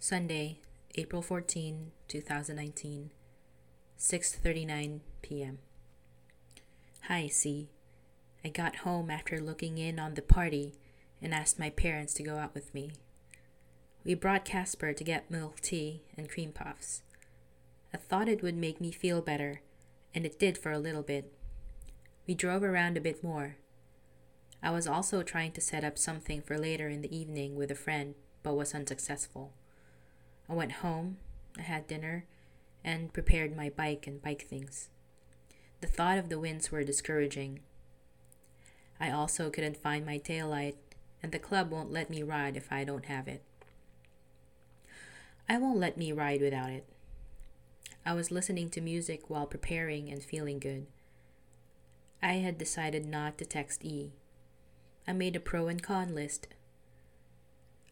Sunday, April 14, 2019, 6:39 p.m. Hi, C. I got home after looking in on the party and asked my parents to go out with me. We brought Casper to get milk tea and cream puffs. I thought it would make me feel better, and it did for a little bit. We drove around a bit more. I was also trying to set up something for later in the evening with a friend, but was unsuccessful. I went home, I had dinner, and prepared my bike and bike things. The thought of the winds were discouraging. I also couldn't find my tail light, and the club won't let me ride if I don't have it. I won't let me ride without it. I was listening to music while preparing and feeling good. I had decided not to text E. I made a pro and con list.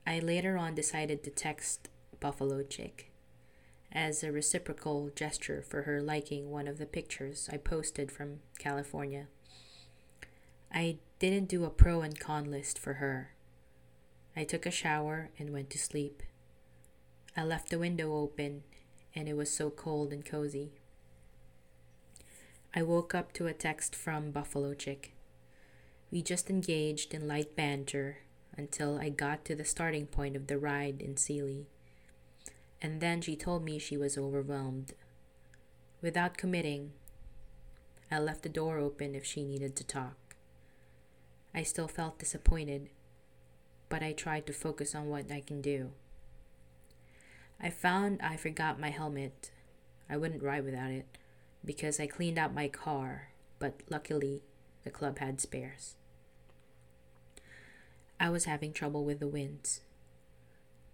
I later on decided to text Buffalo Chick as a reciprocal gesture for her liking one of the pictures I posted from California. I didn't do a pro and con list for her. I took a shower and went to sleep. I left the window open and it was so cold and cozy. I woke up to a text from Buffalo Chick. We just engaged in light banter until I got to the starting point of the ride in Sealy and then she told me she was overwhelmed. Without committing, I left the door open if she needed to talk. I still felt disappointed, but I tried to focus on what I can do. I found I forgot my helmet. I wouldn't ride without it because I cleaned out my car, but luckily the club had spares. I was having trouble with the winds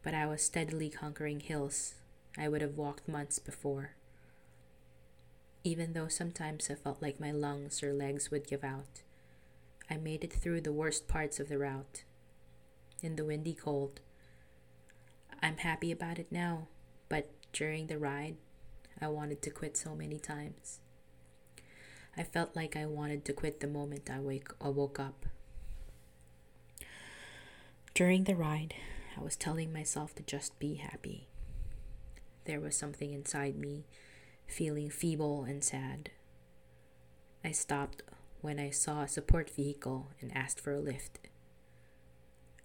but I was steadily conquering hills I would have walked months before. Even though sometimes I felt like my lungs or legs would give out, I made it through the worst parts of the route. In the windy cold. I'm happy about it now, but during the ride, I wanted to quit so many times. I felt like I wanted to quit the moment I, wake, I woke up. During the ride, I was telling myself to just be happy. There was something inside me feeling feeble and sad. I stopped when I saw a support vehicle and asked for a lift.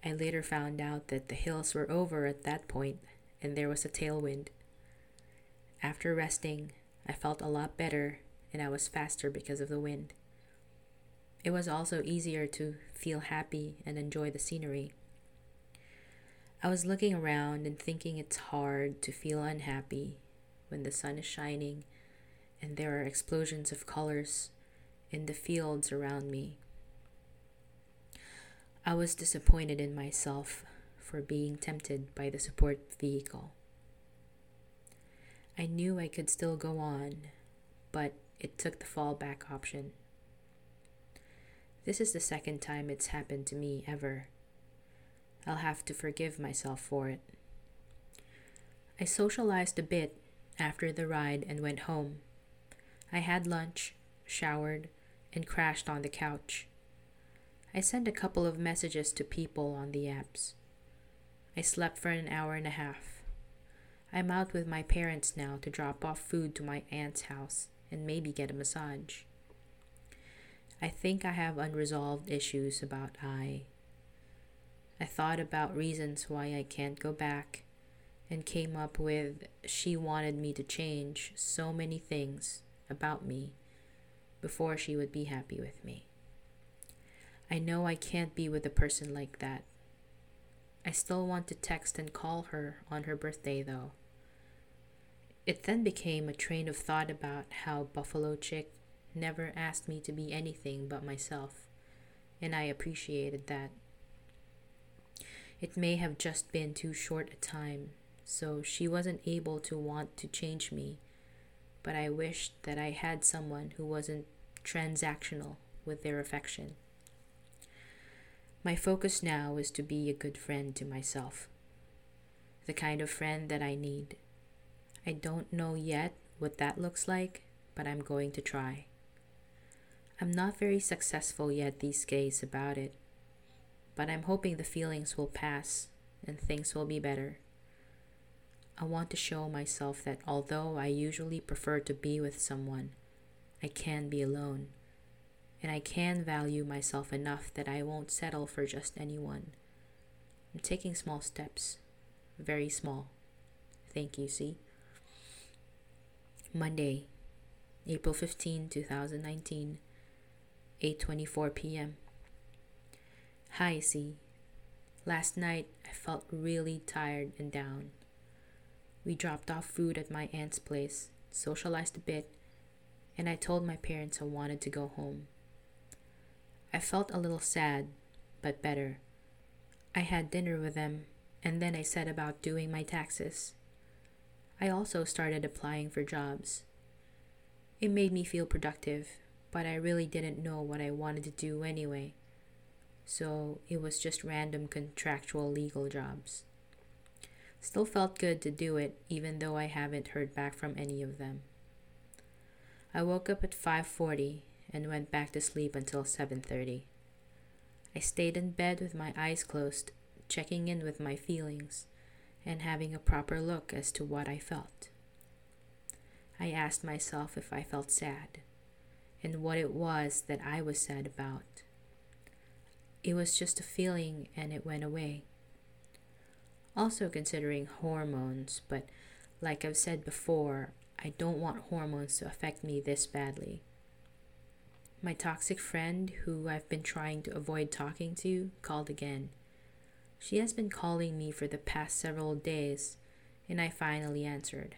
I later found out that the hills were over at that point and there was a tailwind. After resting, I felt a lot better and I was faster because of the wind. It was also easier to feel happy and enjoy the scenery. I was looking around and thinking it's hard to feel unhappy when the sun is shining and there are explosions of colors in the fields around me. I was disappointed in myself for being tempted by the support vehicle. I knew I could still go on, but it took the fallback option. This is the second time it's happened to me ever I'll have to forgive myself for it. I socialized a bit after the ride and went home. I had lunch, showered, and crashed on the couch. I sent a couple of messages to people on the apps. I slept for an hour and a half. I'm out with my parents now to drop off food to my aunt's house and maybe get a massage. I think I have unresolved issues about I I thought about reasons why I can't go back and came up with she wanted me to change so many things about me before she would be happy with me. I know I can't be with a person like that. I still want to text and call her on her birthday though. It then became a train of thought about how Buffalo Chick never asked me to be anything but myself, and I appreciated that. It may have just been too short a time, so she wasn't able to want to change me, but I wished that I had someone who wasn't transactional with their affection. My focus now is to be a good friend to myself, the kind of friend that I need. I don't know yet what that looks like, but I'm going to try. I'm not very successful yet these days about it but I'm hoping the feelings will pass and things will be better. I want to show myself that although I usually prefer to be with someone, I can be alone. And I can value myself enough that I won't settle for just anyone. I'm taking small steps, very small. Thank you, C? Monday, April 15, 2019, 8:24 p.m. Hi, C. Last night I felt really tired and down. We dropped off food at my aunt's place, socialized a bit, and I told my parents I wanted to go home. I felt a little sad, but better. I had dinner with them, and then I set about doing my taxes. I also started applying for jobs. It made me feel productive, but I really didn't know what I wanted to do anyway. So it was just random contractual legal jobs. Still felt good to do it even though I haven't heard back from any of them. I woke up at 5:40 and went back to sleep until 7:30. I stayed in bed with my eyes closed, checking in with my feelings and having a proper look as to what I felt. I asked myself if I felt sad and what it was that I was sad about. It was just a feeling and it went away also considering hormones, but like I've said before, I don't want hormones to affect me this badly. My toxic friend, who I've been trying to avoid talking to, called again. She has been calling me for the past several days, and I finally answered.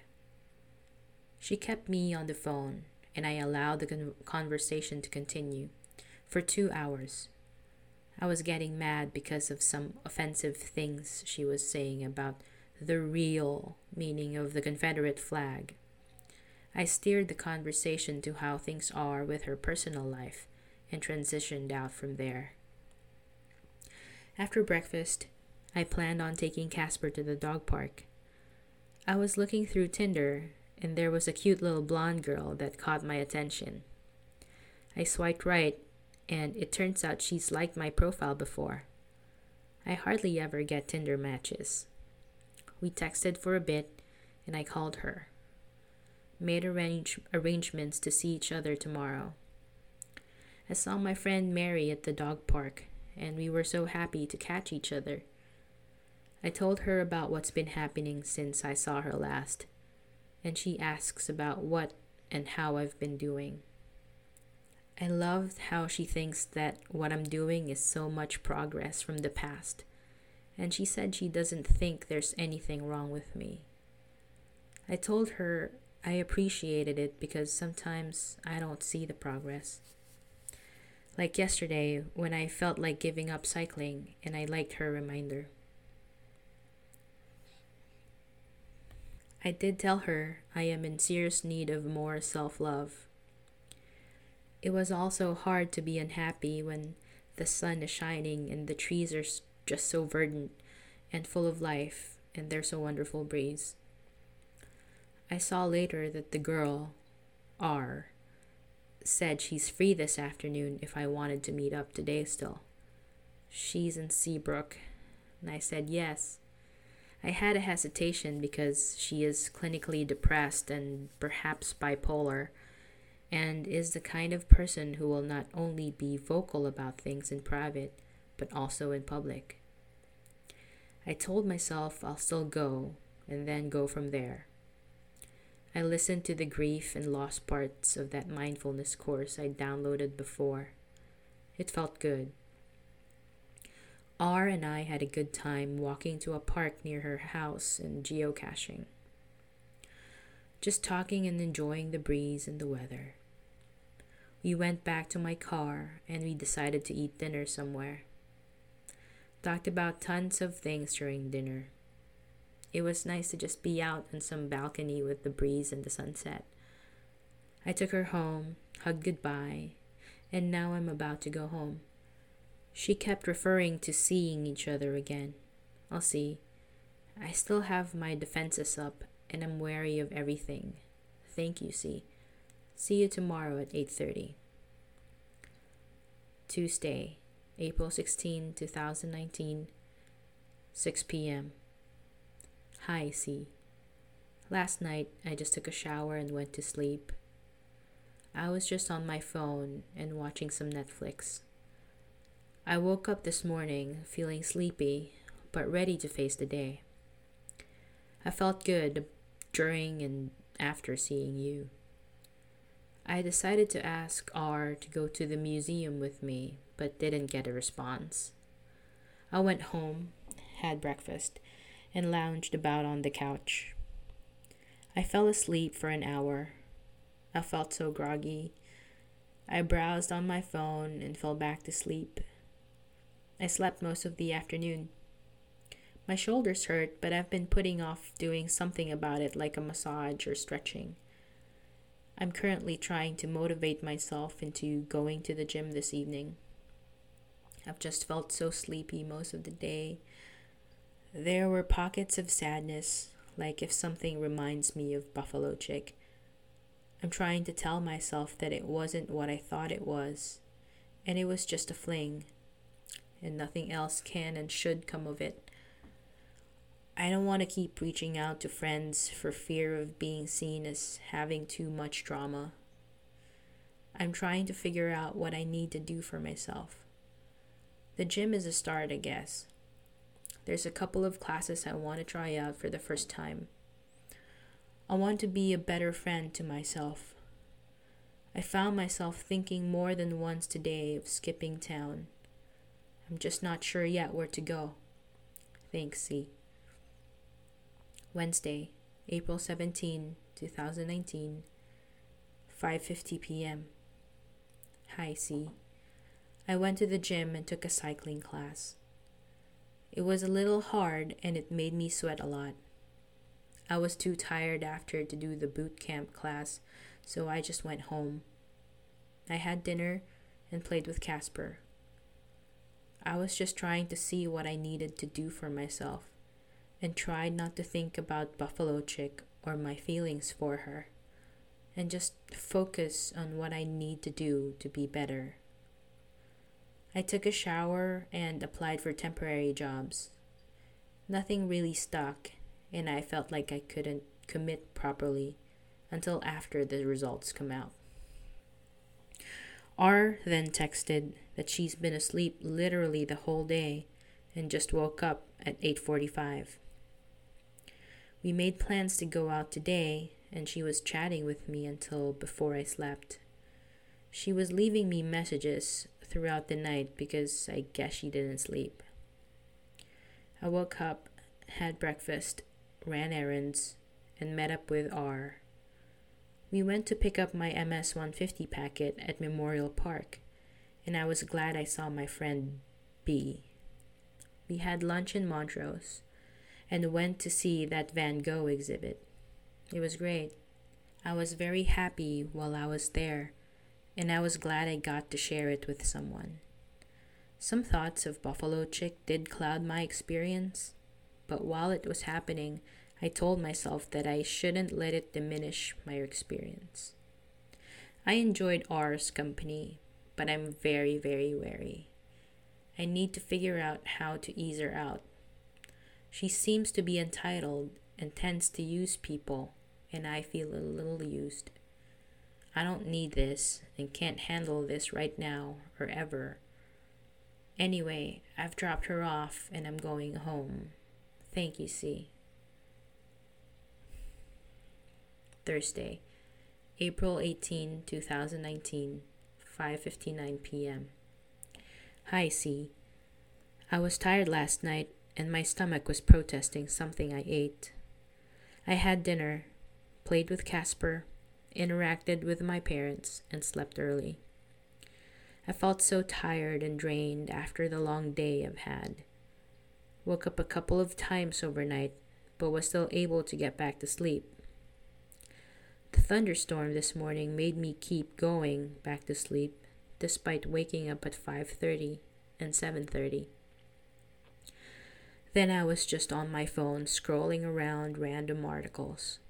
She kept me on the phone, and I allowed the con- conversation to continue for two hours. I was getting mad because of some offensive things she was saying about the real meaning of the Confederate flag. I steered the conversation to how things are with her personal life and transitioned out from there. After breakfast, I planned on taking Casper to the dog park. I was looking through Tinder, and there was a cute little blonde girl that caught my attention. I swiped right and it turns out she's liked my profile before. I hardly ever get Tinder matches. We texted for a bit, and I called her. Made arrange- arrangements to see each other tomorrow. I saw my friend Mary at the dog park, and we were so happy to catch each other. I told her about what's been happening since I saw her last, and she asks about what and how I've been doing. I love how she thinks that what I'm doing is so much progress from the past, and she said she doesn't think there's anything wrong with me. I told her I appreciated it because sometimes I don't see the progress. Like yesterday, when I felt like giving up cycling, and I liked her reminder. I did tell her I am in serious need of more self love it was also hard to be unhappy when the sun is shining and the trees are just so verdant and full of life and there's a wonderful breeze. I saw later that the girl, R, said she's free this afternoon if I wanted to meet up today still. She's in Seabrook, and I said yes. I had a hesitation because she is clinically depressed and perhaps bipolar and is the kind of person who will not only be vocal about things in private, but also in public. I told myself I'll still go and then go from there. I listened to the grief and loss parts of that mindfulness course I downloaded before. It felt good. R and I had a good time walking to a park near her house and geocaching. Just talking and enjoying the breeze and the weather. We went back to my car and we decided to eat dinner somewhere. Talked about tons of things during dinner. It was nice to just be out on some balcony with the breeze and the sunset. I took her home, hugged goodbye, and now I'm about to go home. She kept referring to seeing each other again. I'll see. I still have my defenses up and I'm wary of everything. Thank you, C. See you tomorrow at 8:30. Tuesday, April 16, 2019, 6 p.m. Hi, C. Last night, I just took a shower and went to sleep. I was just on my phone and watching some Netflix. I woke up this morning feeling sleepy, but ready to face the day. I felt good during and after seeing you. I decided to ask R to go to the museum with me, but didn't get a response. I went home, had breakfast, and lounged about on the couch. I fell asleep for an hour. I felt so groggy. I browsed on my phone and fell back to sleep. I slept most of the afternoon. My shoulders hurt, but I've been putting off doing something about it, like a massage or stretching. I'm currently trying to motivate myself into going to the gym this evening. I've just felt so sleepy most of the day. There were pockets of sadness, like if something reminds me of Buffalo Chick. I'm trying to tell myself that it wasn't what I thought it was, and it was just a fling, and nothing else can and should come of it. I don't want to keep reaching out to friends for fear of being seen as having too much drama. I'm trying to figure out what I need to do for myself. The gym is a start, I guess. There's a couple of classes I want to try out for the first time. I want to be a better friend to myself. I found myself thinking more than once today of skipping town. I'm just not sure yet where to go. Thanks, C. Wednesday, April 17, 2019, 5:50 p.m. Hi, C. I went to the gym and took a cycling class. It was a little hard and it made me sweat a lot. I was too tired after to do the boot camp class, so I just went home. I had dinner and played with Casper. I was just trying to see what I needed to do for myself and tried not to think about Buffalo Chick or my feelings for her and just focus on what I need to do to be better. I took a shower and applied for temporary jobs. Nothing really stuck, and I felt like I couldn't commit properly until after the results come out. R then texted that she's been asleep literally the whole day and just woke up at 8:45. We made plans to go out today and she was chatting with me until before I slept. She was leaving me messages throughout the night because I guess she didn't sleep. I woke up, had breakfast, ran errands, and met up with R. We went to pick up my MS 150 packet at Memorial Park, and I was glad I saw my friend B. We had lunch in Montrose and went to see that Van Gogh exhibit. It was great. I was very happy while I was there and I was glad I got to share it with someone. Some thoughts of Buffalo Chick did cloud my experience, but while it was happening, I told myself that I shouldn't let it diminish my experience. I enjoyed R's company, but I'm very, very wary. I need to figure out how to ease her out. She seems to be entitled and tends to use people, and I feel a little used. I don't need this and can't handle this right now or ever. Anyway, I've dropped her off and I'm going home. Thank you, C. Thursday, April 18, 2019, 5:59 p.m. Hi, C. I was tired last night and my stomach was protesting something I ate. I had dinner, played with Casper, interacted with my parents, and slept early. I felt so tired and drained after the long day I've had. Woke up a couple of times overnight, but was still able to get back to sleep. The thunderstorm this morning made me keep going back to sleep despite waking up at 5:30 and 7:30. Then I was just on my phone scrolling around random articles.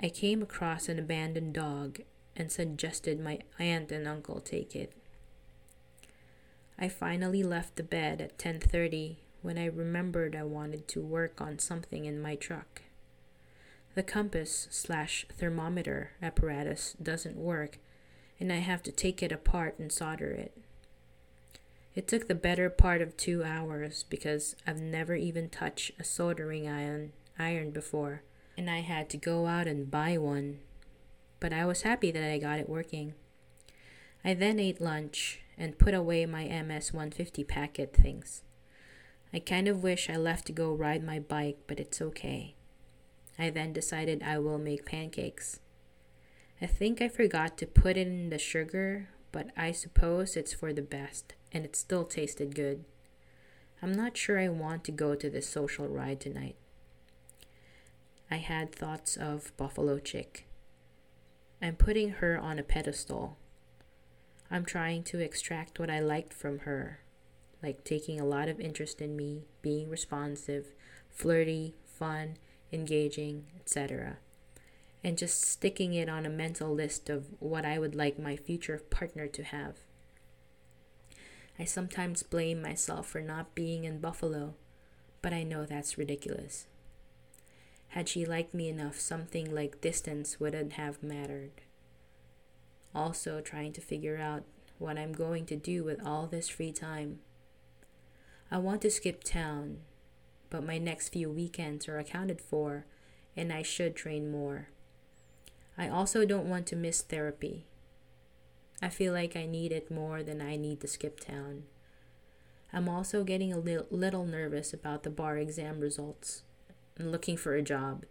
I came across an abandoned dog and suggested my aunt and uncle take it. I finally left the bed at 10:30 when I remembered I wanted to work on something in my truck. The compass slash thermometer apparatus doesn't work, and I have to take it apart and solder it. It took the better part of two hours because I've never even touched a soldering iron iron before, and I had to go out and buy one. But I was happy that I got it working. I then ate lunch and put away my MS 150 packet things. I kind of wish I left to go ride my bike, but it's okay. I then decided I will make pancakes. I think I forgot to put in the sugar, but I suppose it's for the best, and it still tasted good. I'm not sure I want to go to this social ride tonight. I had thoughts of Buffalo Chick. I'm putting her on a pedestal. I'm trying to extract what I liked from her, like taking a lot of interest in me, being responsive, flirty, fun, engaging, etc. And just sticking it on a mental list of what I would like my future partner to have. I sometimes blame myself for not being in Buffalo, but I know that's ridiculous. Had she liked me enough, something like distance wouldn't have mattered. Also, trying to figure out what I'm going to do with all this free time. I want to skip town, but my next few weekends are accounted for, and I should train more. I also don't want to miss therapy. I feel like I need it more than I need to skip town. I'm also getting a little, little nervous about the bar exam results and looking for a job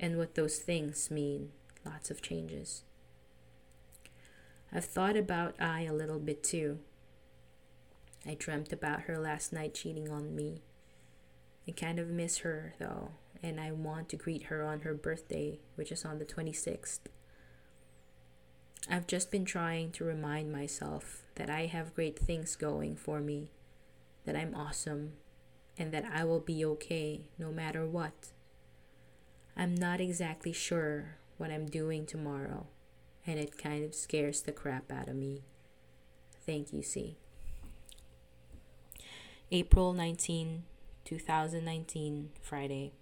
and what those things mean. Lots of changes. I've thought about I a little bit too. I dreamt about her last night cheating on me. I kind of miss her though, and I want to greet her on her birthday, which is on the 26th. I've just been trying to remind myself that I have great things going for me, that I'm awesome, and that I will be okay no matter what. I'm not exactly sure what I'm doing tomorrow and it kind of scares the crap out of me. Thank you, C. April 19, 2019, Friday,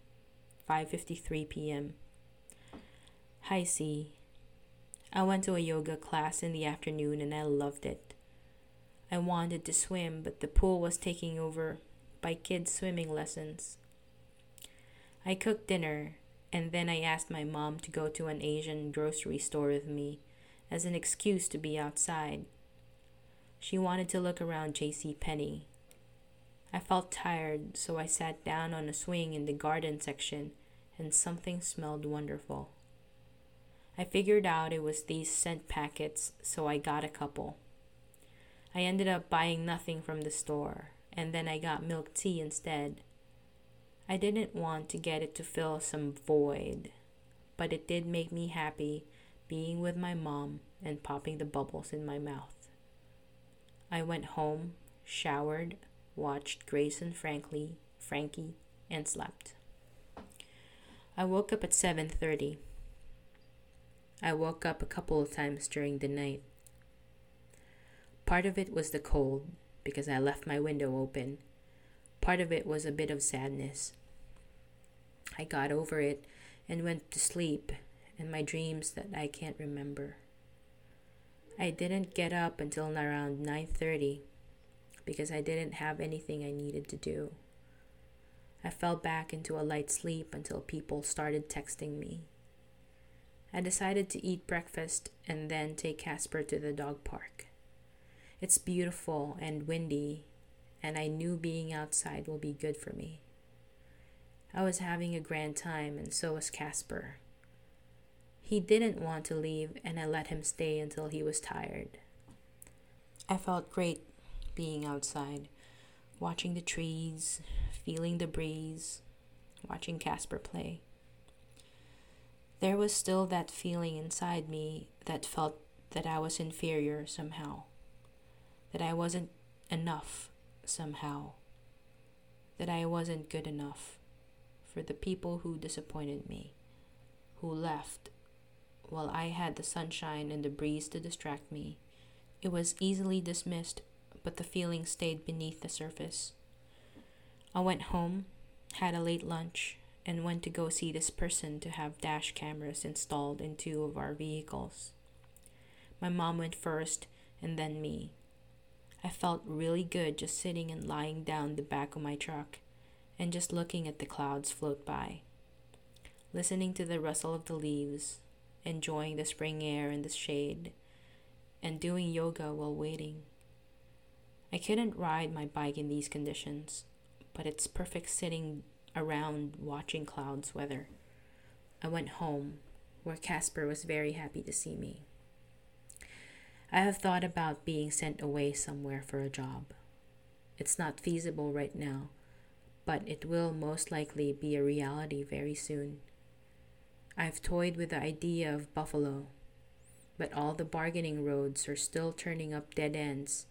5:53 p.m. Hi, C. I went to a yoga class in the afternoon and I loved it. I wanted to swim, but the pool was taken over by kids' swimming lessons. I cooked dinner and then I asked my mom to go to an Asian grocery store with me as an excuse to be outside. She wanted to look around J.C. Penney. I felt tired, so I sat down on a swing in the garden section and something smelled wonderful. I figured out it was these scent packets, so I got a couple. I ended up buying nothing from the store, and then I got milk tea instead. I didn't want to get it to fill some void, but it did make me happy being with my mom and popping the bubbles in my mouth. I went home, showered, watched Grace and Frankly, Frankie, and slept. I woke up at 7:30. I woke up a couple of times during the night. Part of it was the cold because I left my window open. Part of it was a bit of sadness I got over it and went to sleep and my dreams that I can't remember. I didn't get up until around 9:30 because I didn't have anything I needed to do. I fell back into a light sleep until people started texting me. I decided to eat breakfast and then take Casper to the dog park. It's beautiful and windy, and I knew being outside will be good for me. I was having a grand time, and so was Casper. He didn't want to leave, and I let him stay until he was tired. I felt great being outside, watching the trees, feeling the breeze, watching Casper play. There was still that feeling inside me that felt that I was inferior somehow, that I wasn't enough somehow, that I wasn't good enough for the people who disappointed me, who left while I had the sunshine and the breeze to distract me. It was easily dismissed, but the feeling stayed beneath the surface. I went home, had a late lunch, and went to go see this person to have dash cameras installed in two of our vehicles. My mom went first and then me. I felt really good just sitting and lying down the back of my truck and just looking at the clouds float by, listening to the rustle of the leaves, enjoying the spring air and the shade, and doing yoga while waiting. I couldn't ride my bike in these conditions, but it's perfect sitting around watching clouds weather. I went home, where Casper was very happy to see me. I have thought about being sent away somewhere for a job. It's not feasible right now, but it will most likely be a reality very soon. I've toyed with the idea of Buffalo, but all the bargaining roads are still turning up dead ends,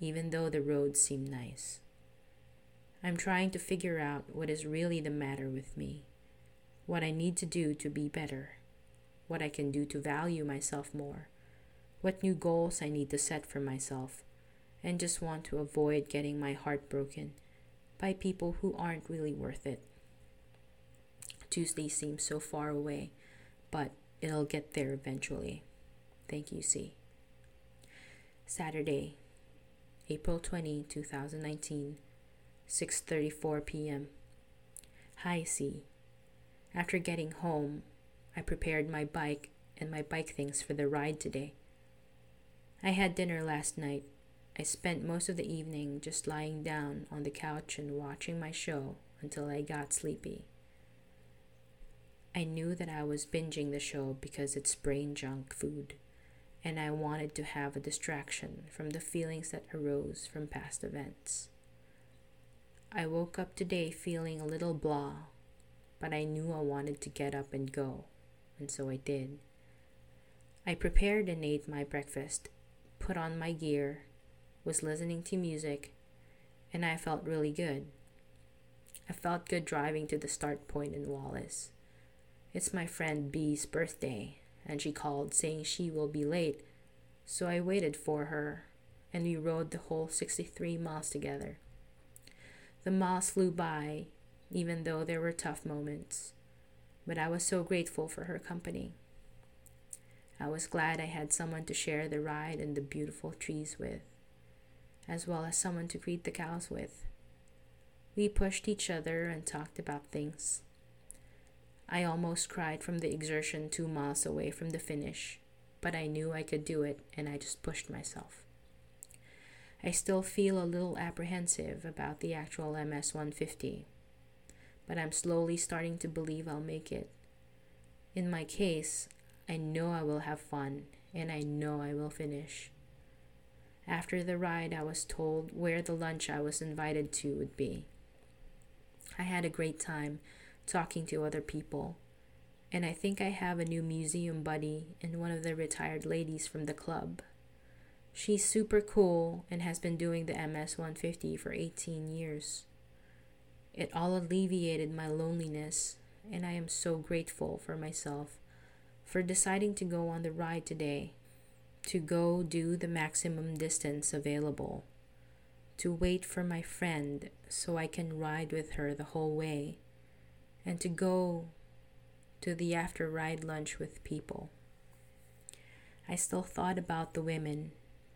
even though the roads seem nice. I'm trying to figure out what is really the matter with me, what I need to do to be better, what I can do to value myself more what new goals I need to set for myself, and just want to avoid getting my heart broken by people who aren't really worth it. Tuesday seems so far away, but it'll get there eventually. Thank you, C. Saturday, April 20, 2019, 6:34 p.m. Hi, C. After getting home, I prepared my bike and my bike things for the ride today. I had dinner last night. I spent most of the evening just lying down on the couch and watching my show until I got sleepy. I knew that I was binging the show because it's brain junk food, and I wanted to have a distraction from the feelings that arose from past events. I woke up today feeling a little blah, but I knew I wanted to get up and go, and so I did. I prepared and ate my breakfast put on my gear, was listening to music, and I felt really good. I felt good driving to the start point in Wallace. It's my friend B's birthday, and she called saying she will be late, so I waited for her, and we rode the whole 63 miles together. The miles flew by, even though there were tough moments, but I was so grateful for her company. I was glad I had someone to share the ride and the beautiful trees with, as well as someone to greet the cows with. We pushed each other and talked about things. I almost cried from the exertion two miles away from the finish, but I knew I could do it and I just pushed myself. I still feel a little apprehensive about the actual MS 150, but I'm slowly starting to believe I'll make it. In my case, I know I will have fun and I know I will finish. After the ride, I was told where the lunch I was invited to would be. I had a great time talking to other people, and I think I have a new museum buddy and one of the retired ladies from the club. She's super cool and has been doing the MS 150 for 18 years. It all alleviated my loneliness, and I am so grateful for myself for deciding to go on the ride today, to go do the maximum distance available, to wait for my friend so I can ride with her the whole way, and to go to the after ride lunch with people. I still thought about the women,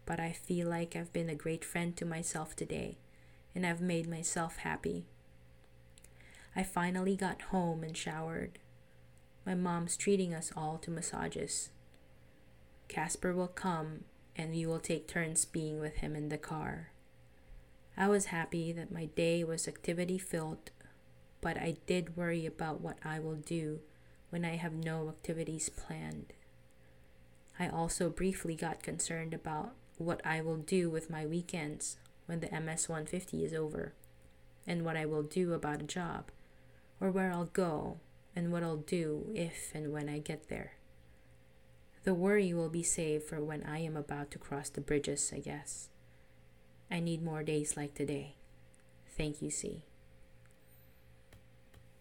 but I feel like I've been a great friend to myself today, and I've made myself happy. I finally got home and showered my mom's treating us all to massages. Casper will come and we will take turns being with him in the car. I was happy that my day was activity filled, but I did worry about what I will do when I have no activities planned. I also briefly got concerned about what I will do with my weekends when the MS 150 is over, and what I will do about a job, or where I'll go and what I'll do if and when I get there. The worry will be saved for when I am about to cross the bridges, I guess. I need more days like today. Thank you, C.